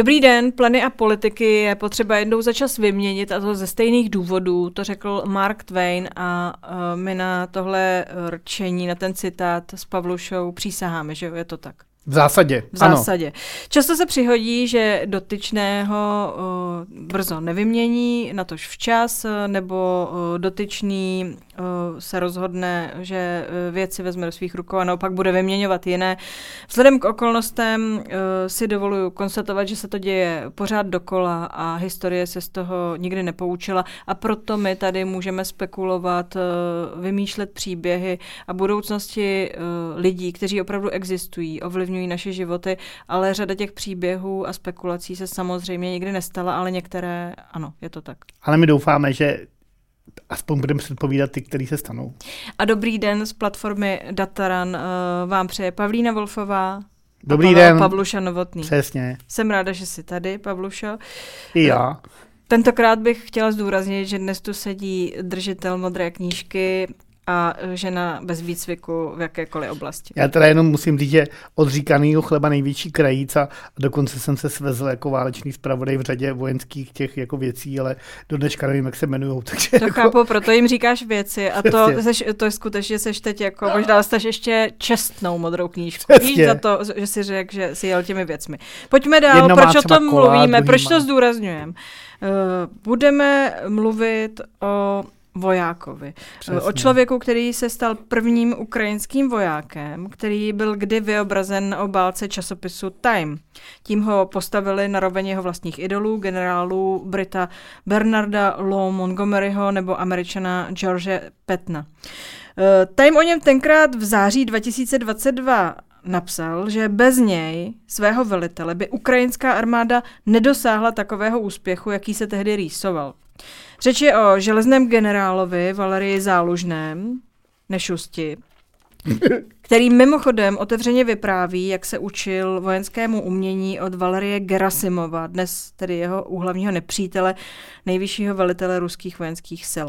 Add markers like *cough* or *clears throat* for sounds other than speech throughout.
Dobrý den, plany a politiky je potřeba jednou za čas vyměnit a to ze stejných důvodů, to řekl Mark Twain a uh, my na tohle rčení, na ten citát s Pavlušou přísaháme, že jo, je to tak. V zásadě. V zásadě. Ano. Často se přihodí, že dotyčného uh, brzo nevymění, natož včas, nebo uh, dotyčný uh, se rozhodne, že uh, věci vezme do svých rukou a naopak bude vyměňovat jiné. Vzhledem k okolnostem uh, si dovoluju konstatovat, že se to děje pořád dokola a historie se z toho nikdy nepoučila a proto my tady můžeme spekulovat, uh, vymýšlet příběhy a budoucnosti uh, lidí, kteří opravdu existují, ovlivňují ovlivňují naše životy, ale řada těch příběhů a spekulací se samozřejmě nikdy nestala, ale některé ano, je to tak. Ale my doufáme, že aspoň budeme předpovídat ty, které se stanou. A dobrý den z platformy Dataran uh, vám přeje Pavlína Wolfová. Dobrý Pavel, den. Pavluša Novotný. Přesně. Jsem ráda, že jsi tady, Pavlušo. I já. Tentokrát bych chtěla zdůraznit, že dnes tu sedí držitel modré knížky a žena bez výcviku v jakékoliv oblasti. Já teda jenom musím říct, že od říkanýho chleba největší krajíc a dokonce jsem se svezl jako válečný zpravodaj v řadě vojenských těch jako věcí, ale do dneška nevím, jak se jmenují. *laughs* Takže to jako... chápu, proto jim říkáš věci a to, seš, to je skutečně, seš teď jako, možná jsi ještě čestnou modrou knížku. Víš za to, že si řekl, že si jel těmi věcmi. Pojďme dál, Jedno proč o tom kola, mluvíme, proč to zdůrazňujeme. Uh, budeme mluvit o vojákovi. Přesně. O člověku, který se stal prvním ukrajinským vojákem, který byl kdy vyobrazen na obálce časopisu Time. Tím ho postavili na roveň jeho vlastních idolů, generálů Brita Bernarda Law Montgomeryho nebo američana George Petna. Eh, Time o něm tenkrát v září 2022 napsal, že bez něj, svého velitele, by ukrajinská armáda nedosáhla takového úspěchu, jaký se tehdy rýsoval. Řeč je o železném generálovi Valerii Zálužném, nešusti, *laughs* který mimochodem otevřeně vypráví, jak se učil vojenskému umění od Valerie Gerasimova, dnes tedy jeho úhlavního nepřítele, nejvyššího velitele ruských vojenských sil.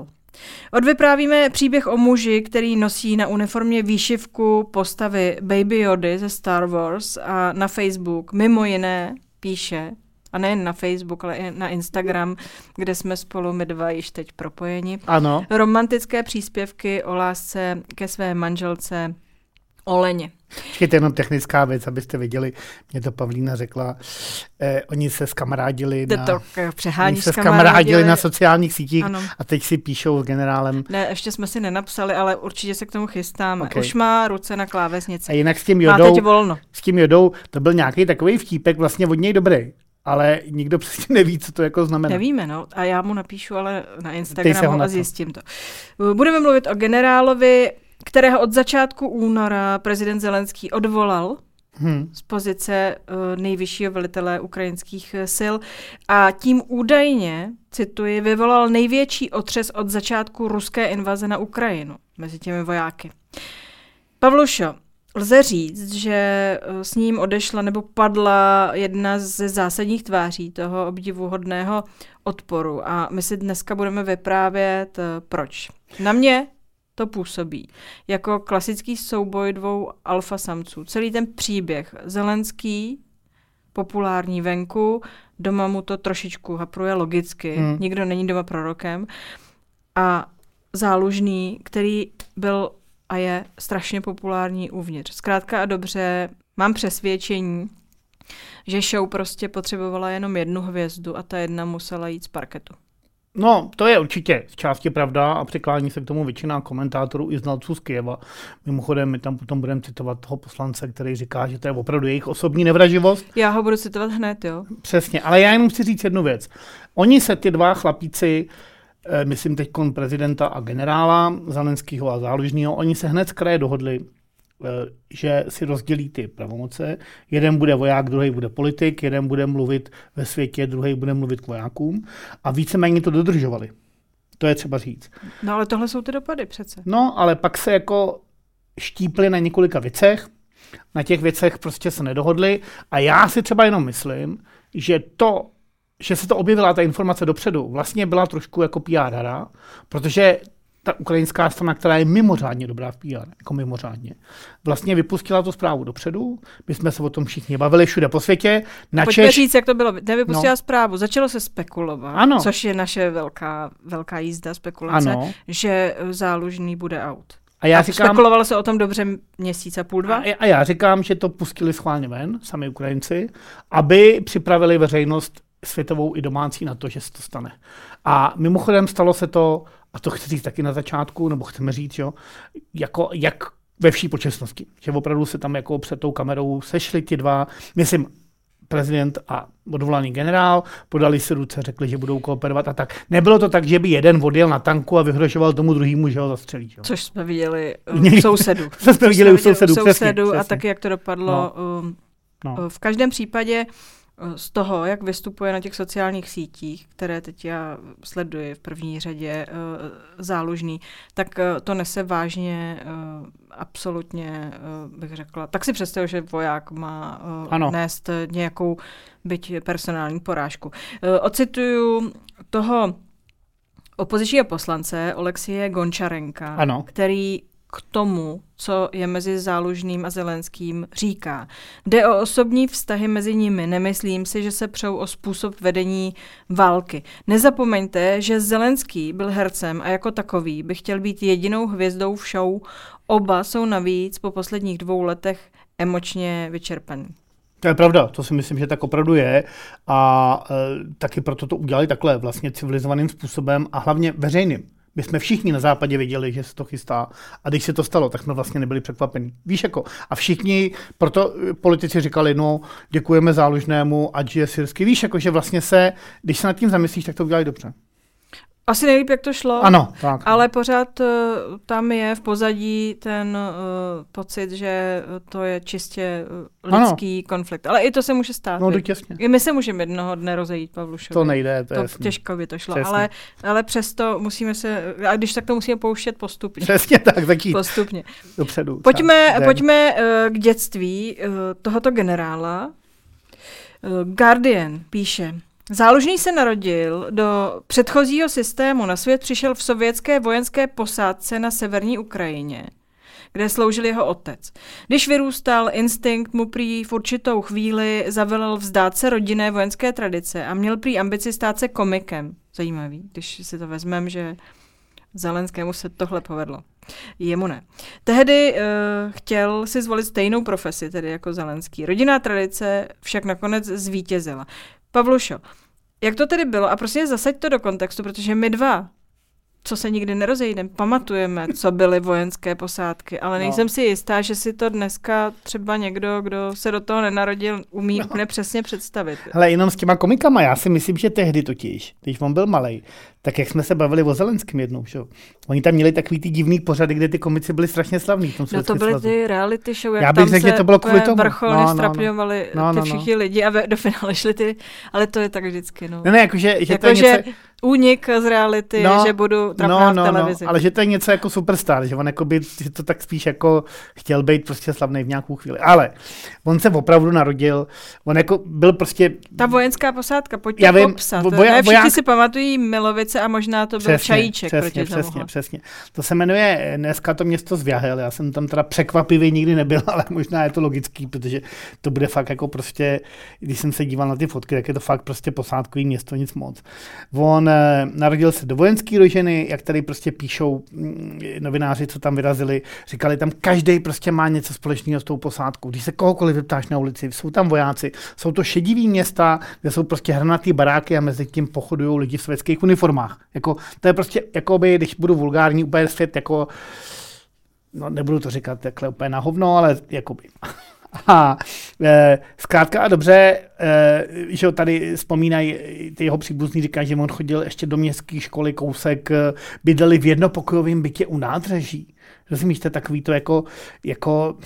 Odvyprávíme příběh o muži, který nosí na uniformě výšivku postavy Baby Yody ze Star Wars a na Facebook mimo jiné píše, a nejen na Facebook, ale i na Instagram, kde jsme spolu my dva již teď propojeni. Ano. Romantické příspěvky o lásce ke své manželce Oleně. Počkejte, jenom technická věc, abyste viděli, mě to Pavlína řekla. Eh, oni se skamarádili na, to oni se skamarádili na sociálních sítích ano. a teď si píšou s generálem. Ne, ještě jsme si nenapsali, ale určitě se k tomu chystáme. Okay. Už má ruce na klávesnici. A jinak s tím jodou, volno. s tím jodou, to byl nějaký takový vtípek vlastně od něj dobrý ale nikdo *laughs* přesně neví, co to jako znamená. Nevíme, no. A já mu napíšu ale na Instagramu a zjistím to. Budeme mluvit o generálovi, kterého od začátku února prezident Zelenský odvolal hmm. z pozice uh, nejvyššího velitele ukrajinských eh, sil a tím údajně, cituji, vyvolal největší otřes od začátku ruské invaze na Ukrajinu mezi těmi vojáky. Pavlušo, Lze říct, že eh, s ním odešla nebo padla jedna ze zásadních tváří toho obdivuhodného odporu. A my si dneska budeme vyprávět, eh, proč. Na mě to působí jako klasický souboj dvou alfa samců. Celý ten příběh Zelenský, populární venku, doma mu to trošičku hapruje logicky, hmm. nikdo není doma prorokem. A zálužný, který byl a je strašně populární uvnitř. Zkrátka a dobře, mám přesvědčení, že show prostě potřebovala jenom jednu hvězdu a ta jedna musela jít z parketu. No, to je určitě z části pravda a přiklání se k tomu většina komentátorů i znalců z Kyjeva. Mimochodem, my tam potom budeme citovat toho poslance, který říká, že to je opravdu jejich osobní nevraživost. Já ho budu citovat hned, jo. Přesně, ale já jenom chci říct jednu věc. Oni se, ty dva chlapíci, myslím teď prezidenta a generála Zelenského a Zálužního, oni se hned z kraje dohodli, eh, že si rozdělí ty pravomoce. Jeden bude voják, druhý bude politik, jeden bude mluvit ve světě, druhý bude mluvit k vojákům a víceméně to dodržovali. To je třeba říct. No ale tohle jsou ty dopady přece. No, ale pak se jako štípli na několika věcech, na těch věcech prostě se nedohodli a já si třeba jenom myslím, že to, že se to objevila ta informace dopředu, vlastně byla trošku jako PR hra, protože ta ukrajinská strana, která je mimořádně dobrá v PR, jako mimořádně, vlastně vypustila tu zprávu dopředu. My jsme se o tom všichni bavili všude po světě. Na Pojďme Češ... říct, jak to bylo. Nevypustila no. zprávu, začalo se spekulovat, ano. což je naše velká, velká jízda spekulace, ano. že zálužný bude out. A já a říkám, spekulovalo se o tom dobře měsíc a půl, dva? A, a já říkám, že to pustili schválně ven, sami Ukrajinci, aby připravili veřejnost světovou i domácí na to, že se to stane. A mimochodem stalo se to, a to chci říct taky na začátku, nebo chceme říct, jo, jako, jak ve vší počestnosti. Že opravdu se tam jako před tou kamerou sešli ti dva, myslím, prezident a odvolaný generál, podali si ruce, řekli, že budou kooperovat a tak. Nebylo to tak, že by jeden odjel na tanku a vyhrožoval tomu druhému, že ho zastřelí. Jo? Což jsme viděli u sousedu. *laughs* Co jsme viděli u sousedu, u sousedu přesně, přesně. a taky, jak to dopadlo. No. Um, no. V každém případě z toho, jak vystupuje na těch sociálních sítích, které teď já sleduji v první řadě uh, zálužný, tak uh, to nese vážně absolutně, bych řekla. Tak si představuji, že voják má ano. nést nějakou byť personální porážku. Ocituju toho opozičního poslance Olexie Gončarenka, ano. který k tomu, co je mezi Zálužným a Zelenským, říká. Jde o osobní vztahy mezi nimi, nemyslím si, že se přou o způsob vedení války. Nezapomeňte, že Zelenský byl hercem a jako takový by chtěl být jedinou hvězdou v show. Oba jsou navíc po posledních dvou letech emočně vyčerpaní. To je pravda, to si myslím, že tak opravdu je a e, taky proto to udělali takhle vlastně civilizovaným způsobem a hlavně veřejným. My jsme všichni na západě věděli, že se to chystá. A když se to stalo, tak jsme vlastně nebyli překvapení. Víš, jako. A všichni, proto politici říkali, no, děkujeme zálužnému, ať je syrský. Víš, jako, že vlastně se, když se nad tím zamyslíš, tak to udělali dobře. Asi nejlíp, jak to šlo. Ano, tak. Ale pořád uh, tam je v pozadí ten uh, pocit, že to je čistě uh, lidský ano. konflikt. Ale i to se může stát. No, těsně. I my se můžeme jednoho dne rozejít, Pavlušovi. To nejde, to, to je Těžko by to šlo. Ale, ale přesto musíme se, a když tak to musíme pouštět postupně. Přesně tak, taky. Postupně. Dopředu. Pojďme, pojďme uh, k dětství uh, tohoto generála. Uh, Guardian píše, Záložný se narodil do předchozího systému. Na svět přišel v sovětské vojenské posádce na severní Ukrajině, kde sloužil jeho otec. Když vyrůstal, instinkt mu prý v určitou chvíli zavelel vzdát se rodinné vojenské tradice a měl prý ambici stát se komikem. Zajímavý, když si to vezmeme, že Zelenskému se tohle povedlo. Jemu ne. Tehdy uh, chtěl si zvolit stejnou profesi, tedy jako Zelenský. Rodinná tradice však nakonec zvítězila. Pavlušo, jak to tedy bylo? A prostě zasaď to do kontextu, protože my dva, co se nikdy nerozejdeme, pamatujeme, co byly vojenské posádky, ale no. nejsem si jistá, že si to dneska třeba někdo, kdo se do toho nenarodil, umí no. úplně přesně představit. Ale jenom s těma komikama, já si myslím, že tehdy totiž, když on byl malý, tak jak jsme se bavili o Zelenském jednou, že? Oni tam měli takový ty divný pořady, kde ty komici byli strašně slavní. no to byly ty reality show, jak Já bych řekl, že to bylo kvůli tomu. vrcholně no, no, no. strapňovali no, no, no. ty všichni lidi a do finále šli ty, ale to je tak vždycky. No. Ne, ne, jakože, že jako, to je že něco... únik z reality, no, že budu trapná no, no, v no, televizi. No, ale že to je něco jako superstar, že on jako by, že to tak spíš jako chtěl být prostě slavný v nějakou chvíli. Ale on se opravdu narodil, on jako byl prostě... Ta vojenská posádka, pojďte Já vím, popsat. Voja, všichni si pamatují Milovice a možná to byl přesně, čajíček přesně, proti přesně, tomu. přesně. To se jmenuje dneska to město Zvěhel. Já jsem tam teda překvapivý nikdy nebyl, *laughs* ale možná je to logický, protože to bude fakt jako prostě, když jsem se díval na ty fotky, tak je to fakt prostě posádkový město, nic moc. On eh, narodil se do vojenské rodiny, jak tady prostě píšou mm, novináři, co tam vyrazili, říkali tam, každý prostě má něco společného s tou posádkou. Když se kohokoliv vyptáš na ulici, jsou tam vojáci, jsou to šedivý města, kde jsou prostě hranatý baráky a mezi tím pochodují lidi v sovětských uniformách. Jako, to je prostě, jako by, když budu vulgární, úplně svět jako, no nebudu to říkat takhle úplně na hovno, ale jakoby. *laughs* A e, zkrátka a dobře, e, že tady vzpomínají, ty jeho příbuzní říkají, že on chodil ještě do městské školy kousek, e, bydleli v jednopokojovém bytě u nádraží. Rozumíš, to takový to jako, jako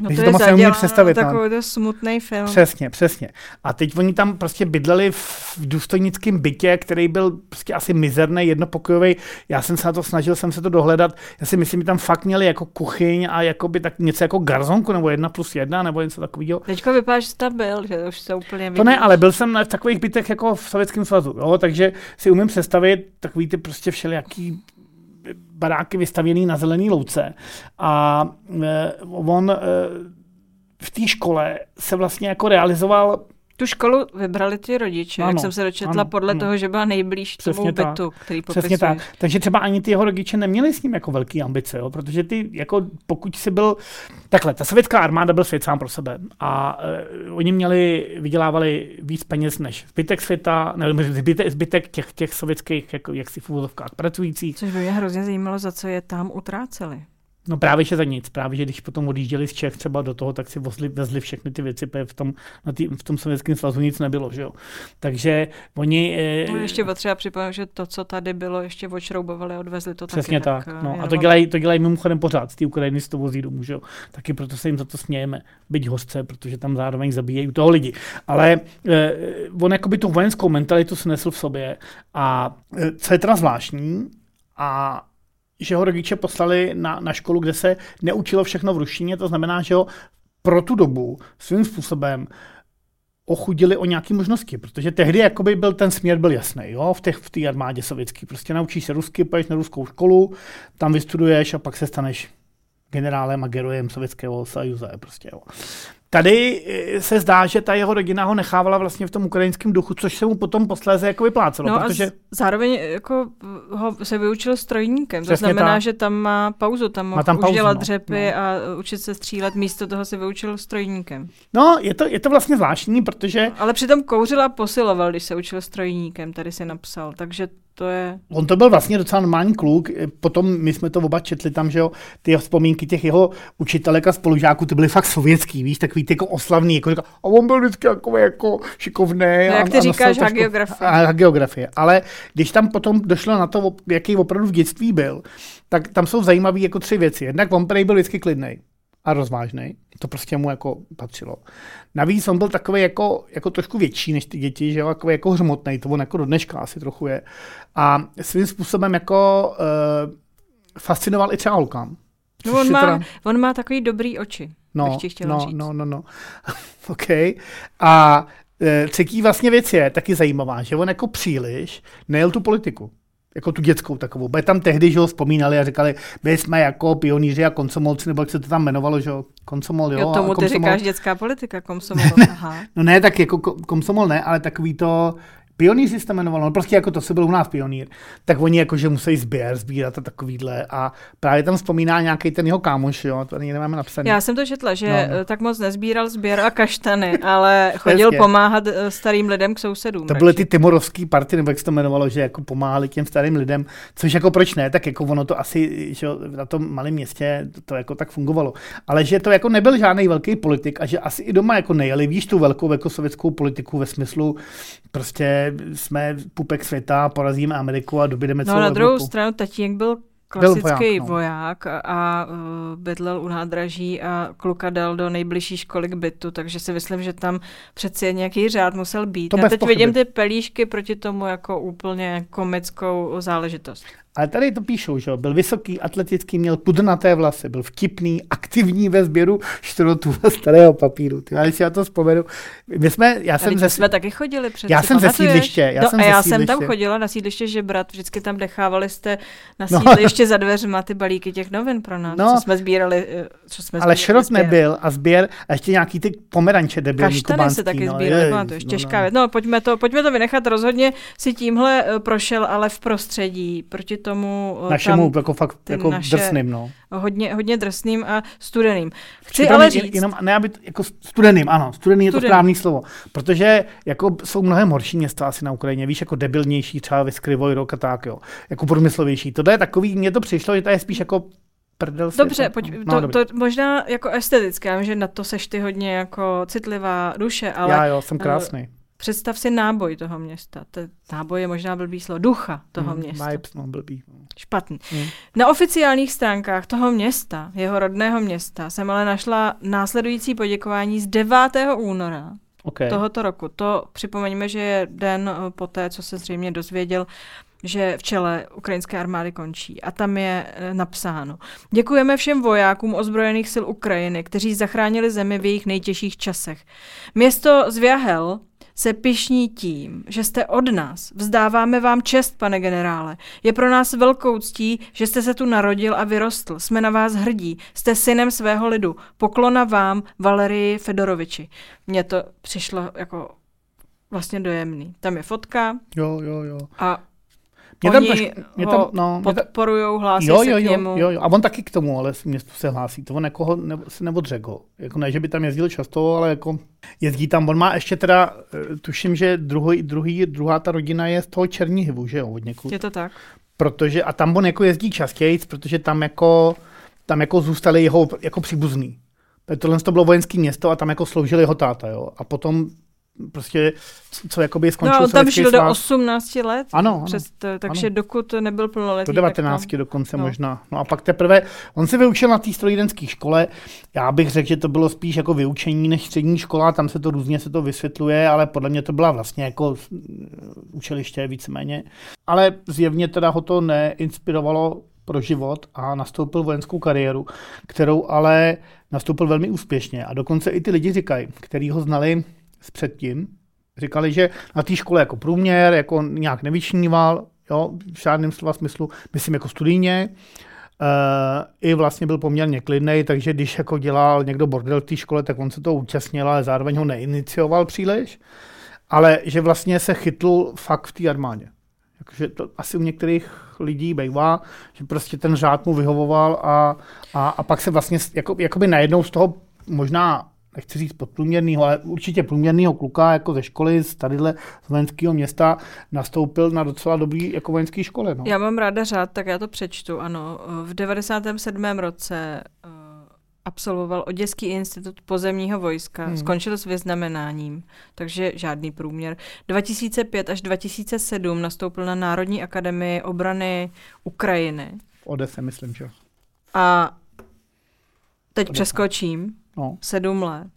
No to, to je zadělá, představit. No. Takový to smutný film. Přesně, přesně. A teď oni tam prostě bydleli v důstojnickém bytě, který byl prostě asi mizerný, jednopokojový. Já jsem se na to snažil, jsem se to dohledat. Já si myslím, že tam fakt měli jako kuchyň a jako by tak něco jako garzonku nebo jedna plus jedna nebo něco takového. Teďko vypadá, že tam byl, že už se úplně vidíš. To ne, ale byl jsem na takových bytech jako v Sovětském svazu, jo, takže si umím představit takový ty prostě všelijaký baráky vystavěný na zelený louce a e, on e, v té škole se vlastně jako realizoval tu školu vybrali ty rodiče, ano, jak jsem se dočetla, ano, podle ano. toho, že byla nejblíž Přesně tomu bytu, tak. který popisuje. Přesně tak. Takže třeba ani ty jeho rodiče neměli s ním jako velký ambice, jo? protože ty, jako pokud si byl, takhle, ta sovětská armáda byl svět sám pro sebe a uh, oni měli, vydělávali víc peněz než zbytek světa, nebo zbytek, zbytek těch, těch sovětských, jako, jak si v úvodovkách pracujících. Což by mě hrozně zajímalo, za co je tam utráceli. No právě, že za nic. Právě, že když potom odjížděli z Čech třeba do toho, tak si vozli, vezli všechny ty věci, v tom, na tý, v tom sovětském svazu nic nebylo, že jo. Takže oni... Eh, no, ještě potřeba připomenout, že to, co tady bylo, ještě odšroubovali a odvezli to Přesně taky. tak. tak no. A to dělají, to dělají mimochodem pořád. Z té Ukrajiny si to vozí domů, že jo. Taky proto se jim za to smějeme. Byť hostce, protože tam zároveň zabíjejí toho lidi. Ale eh, on jakoby tu vojenskou mentalitu snesl v sobě. A eh, co je teda zvláštní, a že ho rodiče poslali na, na školu, kde se neučilo všechno v ruštině, to znamená, že ho pro tu dobu svým způsobem ochudili o nějaké možnosti, protože tehdy jakoby byl ten směr byl jasný, jo, v té v armádě sovětské. Prostě naučíš se rusky, poješ na ruskou školu, tam vystuduješ a pak se staneš generálem a gerojem Sovětského sojuze. Prostě, jo. Tady eh, se zdá, že ta jeho rodina ho nechávala vlastně v tom ukrajinském duchu, což se mu potom posléze jako vyplácelo. No protože... a zároveň jako ho se vyučil strojníkem, to znamená, ta... že tam má pauzu, tam mohl tam pauzu, dělat no. dřepy no. a učit se střílet, místo toho se vyučil strojníkem. No, je to, je to vlastně zvláštní, protože... Ale přitom kouřil a posiloval, když se učil strojníkem, tady si napsal, takže to je... On to byl vlastně docela normální kluk, potom my jsme to oba četli tam, že jo, ty vzpomínky těch jeho učitelek a spolužáků, ty byly fakt sovětský, víš, takový ty jako oslavný, jako říká, a on byl vždycky jako, jako šikovný. No, jak ty a říkáš, a geografie. A geografie. Ale když tam potom došlo na to, jaký opravdu v dětství byl, tak tam jsou zajímavé jako tři věci. Jednak on byl vždycky klidný a rozvážný. To prostě mu jako patřilo. Navíc on byl takový jako, jako trošku větší než ty děti, že jo, jako, jako hřmotný, to on jako do dneška asi trochu je. A svým způsobem jako uh, fascinoval i třeba holkám. No on, má, teda... on má takový dobrý oči, no, no, říct. No, no, no. *laughs* OK. A e, třetí vlastně věc je taky zajímavá, že on jako příliš nejel tu politiku jako tu dětskou takovou. Byli tam tehdy, že ho vzpomínali a říkali, my jsme jako pionýři a konsomolci, nebo jak se to tam jmenovalo, že jo, konsomol, jo. jo tomu ty říkáš dětská politika, *laughs* komsomol, aha. no ne, tak jako komsomol ne, ale takový to, pionýři se to jmenovalo, no prostě jako to se byl u nás pionýr, tak oni jakože musí sběr, sbírat a takovýhle a právě tam vzpomíná nějaký ten jeho kámoš, jo, to ani nemáme napsaný. Já jsem to četla, že no. no. tak moc nezbíral sběr a kaštany, ale *laughs* chodil pomáhat eh, starým lidem k sousedům. To byly ty timorovský party, nebo jak se to jmenovalo, že jako pomáhali těm starým lidem, což jako proč ne, tak jako ono to asi, že na tom malém městě to, to jako tak fungovalo. Ale že to jako nebyl žádný velký politik a že asi i doma jako nejeli, víš, tu velkou jako sovětskou politiku ve smyslu prostě jsme pupek světa, porazíme Ameriku a dobydeme no, celou na druhou Evropu. stranu tatínek byl klasický byl voják, no. voják a uh, bydlel u nádraží a kluka dal do nejbližší školy k bytu, takže si myslím, že tam přeci nějaký řád musel být. To Já teď pochyby. vidím ty pelíšky proti tomu jako úplně komickou záležitost. Ale tady to píšou, že byl vysoký, atletický, měl pudrnaté vlasy, byl vtipný, aktivní ve sběru štrotů a starého papíru. Ty, já si já to vzpomenu. My jsme, já jsem ze, jsme taky chodili před. Já jsem ze sídliště. Já no, jsem a já jsem tam chodila na sídliště, že brat vždycky tam dechávali jste na no. sídliště no. za dveřma ty balíky těch novin pro nás, no, co jsme sbírali. Eh, co jsme ale šrot nebyl a sběr a ještě nějaký ty pomeranče debilní Kaštany se taky no, sbírali, no, to ještě těžká no, no. věc. No, pojďme to, pojďme to vynechat, rozhodně si tímhle eh, prošel, ale v prostředí proti tomu eh, Našemu jako fakt jako drsným, no. Hodně, hodně drsným a studeným. Chci Přitom ale říct... Jenom, ne, aby, jako studeným, ano, studený je to správný slovo, protože jako jsou mnohem horší města asi na Ukrajině, víš, jako debilnější, třeba Vyskryvoj, rok a tak, jo, jako průmyslovější. To je takový, mně to přišlo, že to je spíš jako prdel Dobře, pojď, no, to, to, možná jako estetické, že na to seš ty hodně jako citlivá duše, ale... Já jo, jsem krásný. Představ si náboj toho města. To, náboj je možná blbý slovo. Ducha toho mm, města. Vibes, no, blbý. Špatný. Mm. Na oficiálních stránkách toho města, jeho rodného města, jsem ale našla následující poděkování z 9. února okay. tohoto roku. To připomeňme, že je den eh, po té, co se zřejmě dozvěděl že v čele ukrajinské armády končí. A tam je eh, napsáno. Děkujeme všem vojákům ozbrojených sil Ukrajiny, kteří zachránili zemi v jejich nejtěžších časech. Město Zvěhel se pišní tím, že jste od nás. Vzdáváme vám čest, pane generále. Je pro nás velkou ctí, že jste se tu narodil a vyrostl. Jsme na vás hrdí. Jste synem svého lidu. Poklona vám, Valerii Fedoroviči. Mně to přišlo jako vlastně dojemný. Tam je fotka. Jo, jo, jo. A mě tam, Oni mě tam, no, podporujou, hlásí jo, jo, se k němu. Jo, jo, a on taky k tomu, ale městu se hlásí. To on jako ne, se neodřekl. Jako ne, že by tam jezdil často, ale jako jezdí tam. On má ještě teda, eh, tuším, že druhý, druhý, druhá ta rodina je z toho Černíhivu, že jo, od někud. Je to tak. Protože, a tam on jako jezdí častěji, protože tam jako, tam jako zůstali jeho jako příbuzný. Tohle to bylo vojenské město a tam jako sloužil jeho táta, jo. A potom prostě, co jakoby skončil No, tam žil do 18 let. Ano, ano přes to, takže ano. dokud nebyl plnoletý. Do 19 tam... dokonce no. možná. No a pak teprve, on se vyučil na té strojírenské škole, já bych řekl, že to bylo spíš jako vyučení než střední škola, tam se to různě se to vysvětluje, ale podle mě to byla vlastně jako učiliště víceméně. Ale zjevně teda ho to neinspirovalo pro život a nastoupil vojenskou kariéru, kterou ale nastoupil velmi úspěšně. A dokonce i ty lidi říkají, kteří ho znali předtím, říkali, že na té škole jako průměr, jako nějak nevyčníval, jo, v žádném slova smyslu, myslím jako studijně, Uh, I vlastně byl poměrně klidný, takže když jako dělal někdo bordel v té škole, tak on se to účastnil, ale zároveň ho neinicioval příliš. Ale že vlastně se chytl fakt v té armádě. Jakože to asi u některých lidí bývá, že prostě ten řád mu vyhovoval a, a, a pak se vlastně jako, jakoby najednou z toho možná nechci říct podprůměrného, ale určitě průměrného kluka jako ze školy z tadyhle z vojenského města nastoupil na docela dobrý jako vojenský škole. No. Já mám ráda řád, tak já to přečtu, ano. V 97. roce uh, absolvoval Oděský institut pozemního vojska, hmm. skončil s vyznamenáním, takže žádný průměr. 2005 až 2007 nastoupil na Národní akademii obrany Ukrajiny. V Odese, myslím, že. A teď přeskočím no. sedm let.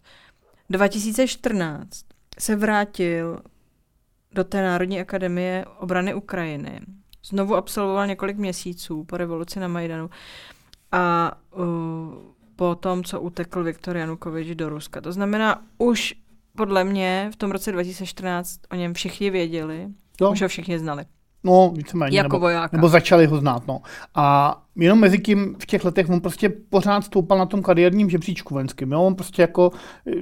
2014 se vrátil do té Národní akademie obrany Ukrajiny. Znovu absolvoval několik měsíců po revoluci na Majdanu a uh, po tom, co utekl Viktor Janukovič do Ruska. To znamená, už podle mě v tom roce 2014 o něm všichni věděli, no. už ho všichni znali. No, víceméně. Jako nebo, vojáka. nebo začali ho znát, no. A jenom mezi tím v těch letech on prostě pořád stoupal na tom kariérním žebříčku venským, jo, on prostě jako, eh,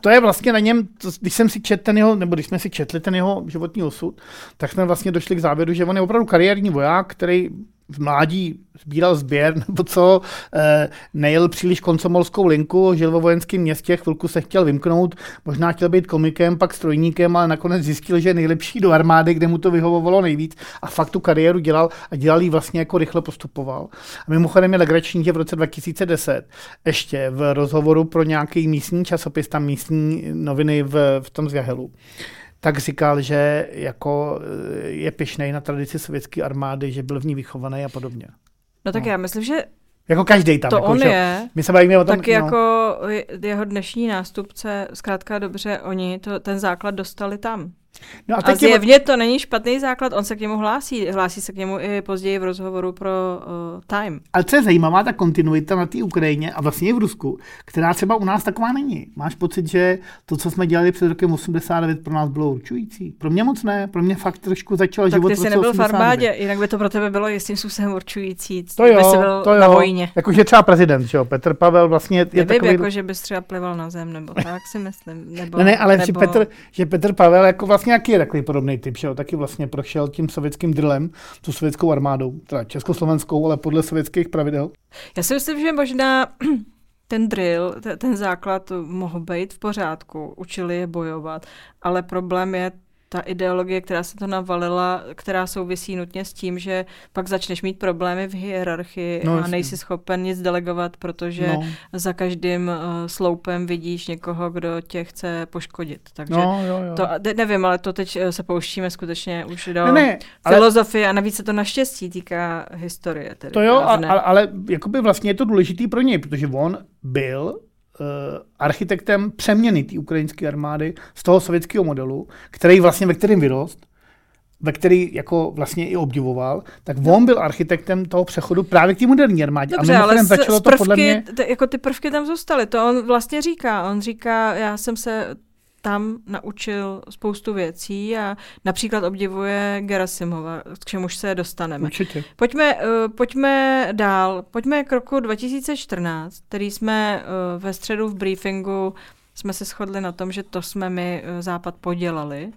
to je vlastně na něm, když jsem si četl ten jeho, nebo když jsme si četli ten jeho životní osud, tak jsme vlastně došli k závěru, že on je opravdu kariérní voják, který v mládí sbíral sběr *laughs* nebo co, e, nejel příliš koncomolskou linku, žil ve vojenském městě, chvilku se chtěl vymknout, možná chtěl být komikem, pak strojníkem, ale nakonec zjistil, že je nejlepší do armády, kde mu to vyhovovalo nejvíc a fakt tu kariéru dělal a dělal ji vlastně jako rychle postupoval. A mimochodem je legrační, že v roce 2010 ještě v rozhovoru pro nějaký místní časopis, tam místní noviny v, v tom Zjahelu, tak říkal, že jako eh, je pišnej na tradici sovětské armády, že byl v ní vychovaný a podobně. No tak no. já myslím, že jako každý tam. To jako, on že, je. My se bavíme o tom. Tak no. jako jeho dnešní nástupce, zkrátka dobře, oni to, ten základ dostali tam. No a, a zjevně je... to není špatný základ, on se k němu hlásí. Hlásí se k němu i později v rozhovoru pro uh, Time. Ale co je zajímavá, ta kontinuita na té Ukrajině a vlastně i v Rusku, která třeba u nás taková není. Máš pocit, že to, co jsme dělali před rokem 89, pro nás bylo určující? Pro mě moc ne, pro mě fakt trošku začal tak život ty jsi nebyl v armádě, jinak by to pro tebe bylo jistým způsobem určující. To jo, byl to jo. na vojně. Jakože třeba prezident, že jo? Petr Pavel vlastně je Nevím, takový... jako, že bys třeba plival na zem, nebo tak si myslím. *laughs* Nebo, ne, ne, ale nebo... že, Petr, že Petr Pavel jako vlastně jaký je takový podobný typ, že jo? Taky vlastně prošel tím sovětským drlem, tu sovětskou armádou, teda československou, ale podle sovětských pravidel. Já si myslím, že možná *clears throat* ten drill, ten základ mohl být v pořádku, učili je bojovat, ale problém je ta ideologie, která se to navalila, která souvisí nutně s tím, že pak začneš mít problémy v hierarchii no, a nejsi schopen nic delegovat, protože no. za každým uh, sloupem vidíš někoho, kdo tě chce poškodit. Takže no, jo, jo. to, nevím, ale to teď eh, se pouštíme skutečně už do ne, ne, filozofie ale... a navíc se to naštěstí týká historie. Tedy, to jo, ale, ale, ale jakoby vlastně je to důležitý pro něj, protože on byl architektem přeměny té ukrajinské armády z toho sovětského modelu, který vlastně ve kterým vyrost, ve který jako vlastně i obdivoval, tak on byl architektem toho přechodu právě k té moderní armádě. Dobře, a ale začalo prvky, to podle mě... T- jako ty prvky tam zůstaly, to on vlastně říká. On říká, já jsem se tam naučil spoustu věcí a například obdivuje Gerasimova, k čemuž se dostaneme. Určitě. Pojďme, uh, pojďme dál. Pojďme k roku 2014, který jsme uh, ve středu v briefingu jsme se shodli na tom, že to jsme my uh, Západ podělali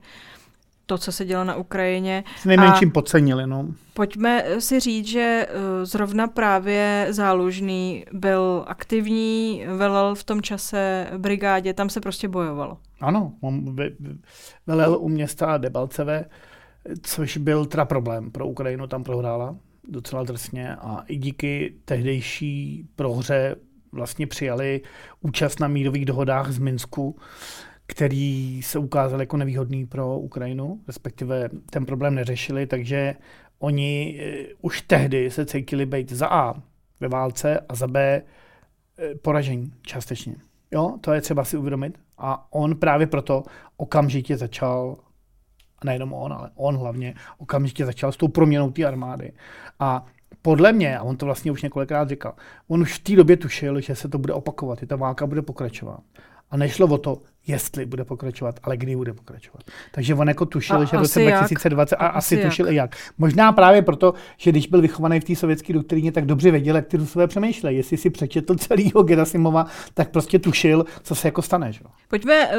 to, co se dělo na Ukrajině. S nejmenším a podcenili, no. Pojďme si říct, že zrovna právě Zálužný byl aktivní, velel v tom čase brigádě, tam se prostě bojovalo. Ano, on velel u města Debalceve, což byl teda problém pro Ukrajinu, tam prohrála docela drsně a i díky tehdejší prohře vlastně přijali účast na mírových dohodách z Minsku, který se ukázal jako nevýhodný pro Ukrajinu, respektive ten problém neřešili, takže oni eh, už tehdy se cítili být za A ve válce a za B eh, poražení částečně. Jo, to je třeba si uvědomit. A on právě proto okamžitě začal, nejenom on, ale on hlavně, okamžitě začal s tou proměnou té armády. A podle mě, a on to vlastně už několikrát říkal, on už v té době tušil, že se to bude opakovat, že ta válka bude pokračovat. A nešlo o to, jestli bude pokračovat, ale kdy bude pokračovat. Takže on jako tušil, a že v roce 2020 a asi, asi tušil jak. i jak. Možná právě proto, že když byl vychovaný v té sovětské doktríně, tak dobře věděl, jak ty Rusové přemýšlejí. Jestli si přečetl celýho Gerasimova, tak prostě tušil, co se jako stane. Že? Pojďme uh,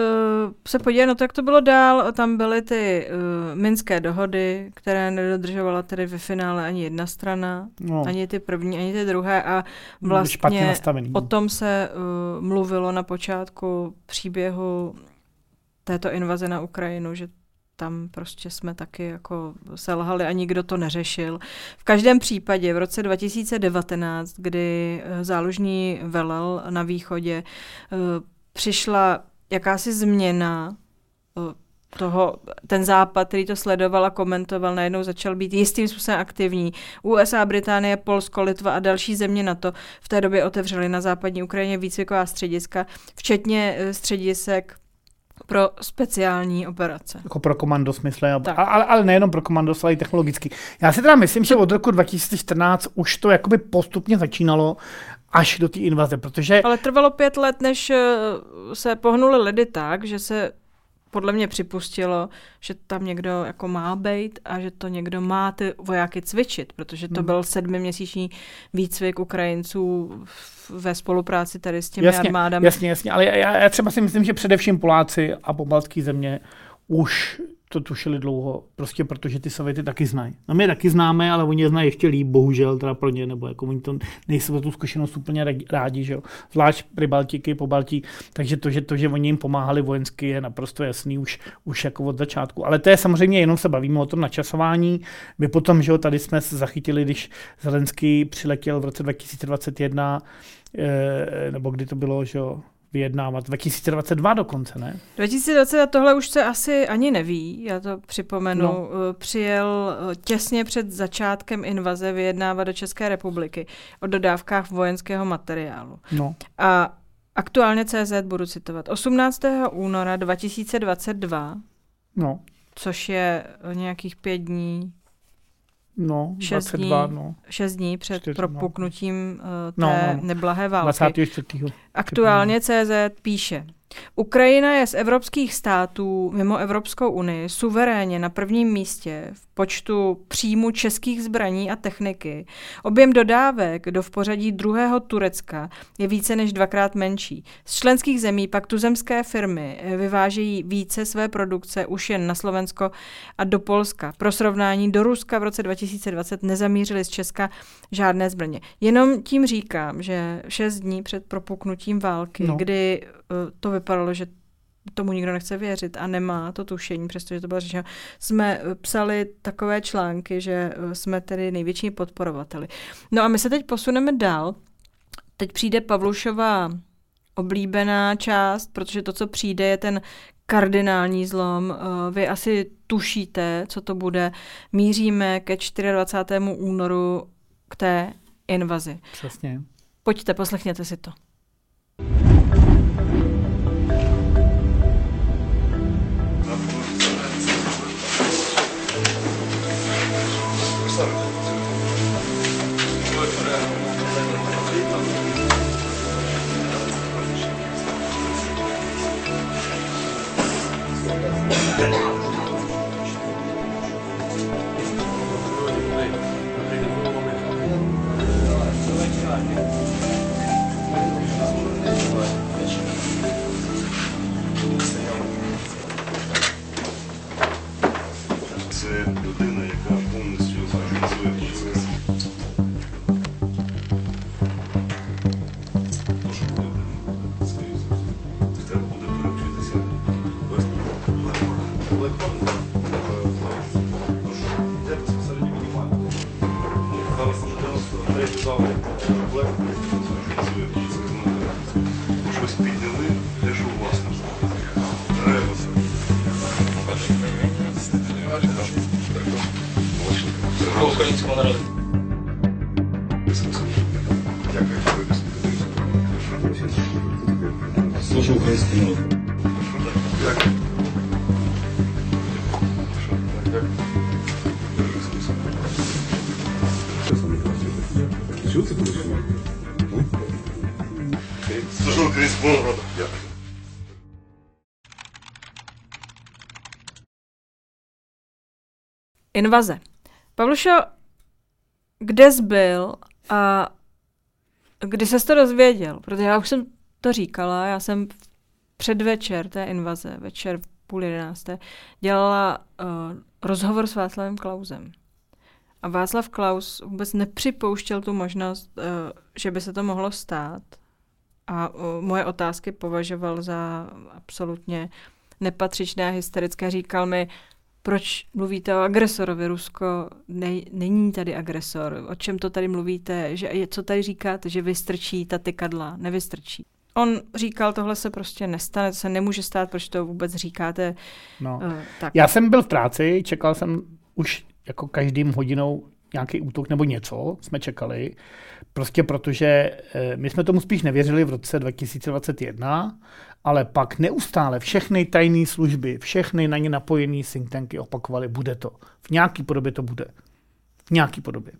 se podívat na to, jak to bylo dál. Tam byly ty uh, minské dohody, které nedodržovala tedy ve finále ani jedna strana, no. ani ty první, ani ty druhé a vlastně o tom se uh, mluvilo na počátku příběhu této invaze na Ukrajinu, že tam prostě jsme taky jako selhali a nikdo to neřešil. V každém případě v roce 2019, kdy eh, záložní velel na východě, eh, přišla jakási změna eh, toho, ten západ, který to sledoval a komentoval, najednou začal být jistým způsobem aktivní. USA, Británie, Polsko, Litva a další země na to v té době otevřely na západní Ukrajině výcviková střediska, včetně středisek pro speciální operace. Jako pro komando smysle, ale, ale nejenom pro komando, ale i technologicky. Já si teda myslím, že od roku 2014 už to jakoby postupně začínalo až do té invaze, protože... Ale trvalo pět let, než eh, se pohnuli lidi tak, že se podle mě připustilo, že tam někdo jako má být a že to někdo má ty vojáky cvičit, protože to hmm. byl sedmiměsíční výcvik Ukrajinců ve spolupráci tady s těmi jasně, armádami. Jasně, jasně, ale já, já třeba si myslím, že především Poláci a pobaltské země už to tušili dlouho, prostě protože ty Sověty taky znají. No my je taky známe, ale oni je znají ještě líp, bohužel, teda pro ně, nebo jako oni to nejsou tu zkušenost úplně rádi, že jo. Zvlášť pri Baltiky, po Baltí, takže to, že to, že oni jim pomáhali vojensky, je naprosto jasný už, už jako od začátku. Ale to je samozřejmě, jenom se bavíme o tom načasování. My potom, že jo, tady jsme se zachytili, když Zelenský přiletěl v roce 2021, eh, nebo kdy to bylo, že jo, vyjednávat. 2022 dokonce, ne? 2020 tohle už se asi ani neví, já to připomenu. No. Eh, přijel eh, těsně před začátkem invaze vyjednávat do České republiky o dodávkách vojenského materiálu. No. A aktuálně CZ budu citovat. 18. února 2022, no. což je nějakých pět dní No, 6 22, dní, no. 6 dní před 4, propuknutím no. uh, té no, no, no. neblahé války. 24. Aktuálně CZ píše, Ukrajina je z evropských států mimo Evropskou unii suverénně na prvním místě v počtu příjmu českých zbraní a techniky. Objem dodávek do v pořadí druhého Turecka je více než dvakrát menší. Z členských zemí pak tuzemské firmy vyvážejí více své produkce už jen na Slovensko a do Polska. Pro srovnání do Ruska v roce 2020 nezamířili z Česka žádné zbraně. Jenom tím říkám, že šest dní před propuknutím války, no. kdy to vypadalo, že tomu nikdo nechce věřit a nemá to tušení, přestože to bylo řečeno. Jsme eh, psali takové články, že eh, jsme tedy největší podporovateli. No a my se teď posuneme dál. Teď přijde Pavlušová oblíbená část, protože to, co přijde, je ten kardinální zlom. Vy asi tušíte, co to bude. Míříme ke 24. únoru k té invazi. Přesně. Pojďte, poslechněte si to. Invaze. Pavlušo, kde jsi byl a kdy ses to dozvěděl? Protože já už jsem to říkala, já jsem předvečer té invaze, večer půl jedenácté, dělala uh, rozhovor s Václavem Klausem. A Václav Klaus vůbec nepřipouštěl tu možnost, uh, že by se to mohlo stát. A uh, moje otázky považoval za absolutně nepatřičné a hysterické. Říkal mi, proč mluvíte o agresorovi? Rusko ne, není tady agresor. O čem to tady mluvíte? Že, co tady říkáte, že vystrčí ta tykadla? Nevystrčí. On říkal, tohle se prostě nestane, to se nemůže stát, proč to vůbec říkáte. No. Uh, tak. Já jsem byl v práci, čekal jsem už jako každým hodinou nějaký útok nebo něco, jsme čekali. Prostě protože eh, my jsme tomu spíš nevěřili v roce 2021 ale pak neustále všechny tajné služby, všechny na ně napojené think tanky opakovaly, bude to. V nějaký podobě to bude. V nějaký podobě.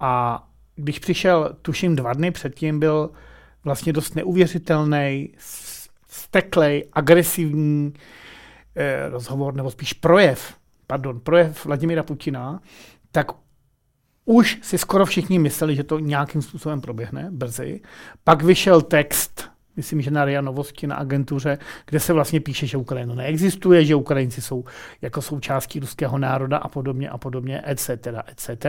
A když přišel, tuším dva dny předtím, byl vlastně dost neuvěřitelný, steklej, agresivní eh, rozhovor, nebo spíš projev, pardon, projev Vladimira Putina, tak už si skoro všichni mysleli, že to nějakým způsobem proběhne brzy. Pak vyšel text myslím, že na RIA Novosti na agentuře, kde se vlastně píše, že Ukrajina neexistuje, že Ukrajinci jsou jako součástí ruského národa a podobně a podobně, etc., etc.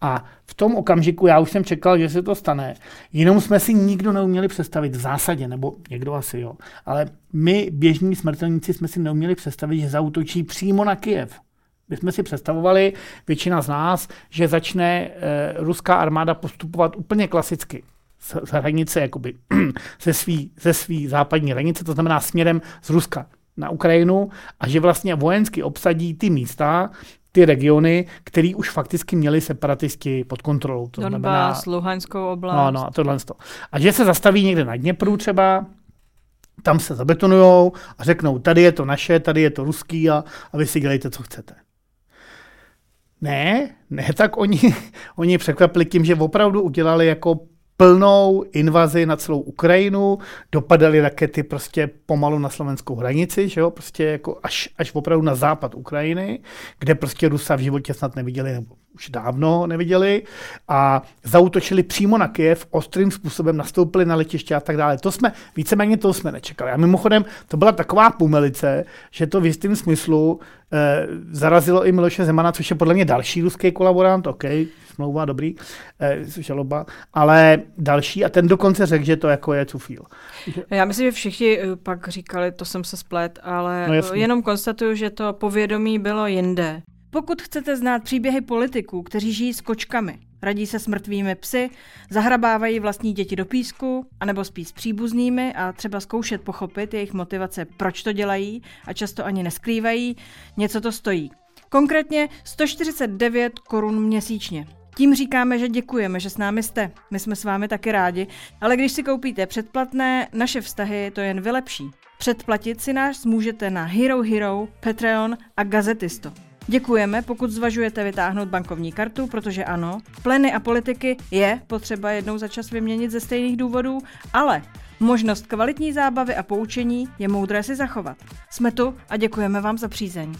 A v tom okamžiku já už jsem čekal, že se to stane, jenom jsme si nikdo neuměli představit v zásadě, nebo někdo asi jo, ale my, běžní smrtelníci, jsme si neuměli představit, že zautočí přímo na Kijev. My jsme si představovali, většina z nás, že začne e, ruská armáda postupovat úplně klasicky z, hranice, jakoby, *clears throat* ze svý, ze svý západní hranice, to znamená směrem z Ruska na Ukrajinu a že vlastně vojensky obsadí ty místa, ty regiony, které už fakticky měli separatisti pod kontrolou. To Donbass, znamená, Luhanskou oblast. No, no, a tohle. A že se zastaví někde na Dněpru třeba, tam se zabetonujou a řeknou, tady je to naše, tady je to ruský a, a vy si dělejte, co chcete. Ne, ne, tak oni, *laughs* oni překvapili tím, že opravdu udělali jako plnou invazi na celou Ukrajinu, dopadaly rakety prostě pomalu na slovenskou hranici, že jo, prostě jako až, až opravdu na západ Ukrajiny, kde prostě Rusa v životě snad neviděli, nebo už dávno neviděli a zautočili přímo na Kiev, ostrým způsobem nastoupili na letiště a tak dále. To jsme, víceméně to jsme nečekali. A mimochodem, to byla taková pumelice, že to v jistém smyslu eh, zarazilo i Miloše Zemana, což je podle mě další ruský kolaborant, OK, smlouva, dobrý, eh, žaloba, ale další a ten dokonce řekl, že to jako je cufíl. Já myslím, že všichni eh, pak říkali, to jsem se splet, ale no jenom konstatuju, že to povědomí bylo jinde. Pokud chcete znát příběhy politiků, kteří žijí s kočkami, radí se s mrtvými psy, zahrabávají vlastní děti do písku, anebo spí s příbuznými a třeba zkoušet pochopit jejich motivace, proč to dělají a často ani neskrývají, něco to stojí. Konkrétně 149 korun měsíčně. Tím říkáme, že děkujeme, že s námi jste. My jsme s vámi taky rádi, ale když si koupíte předplatné, naše vztahy to jen vylepší. Předplatit si nás můžete na Hero Hero, Patreon a Gazetisto. Děkujeme, pokud zvažujete vytáhnout bankovní kartu, protože ano, pleny a politiky je potřeba jednou za čas vyměnit ze stejných důvodů, ale možnost kvalitní zábavy a poučení je moudré si zachovat. Jsme tu a děkujeme vám za přízeň.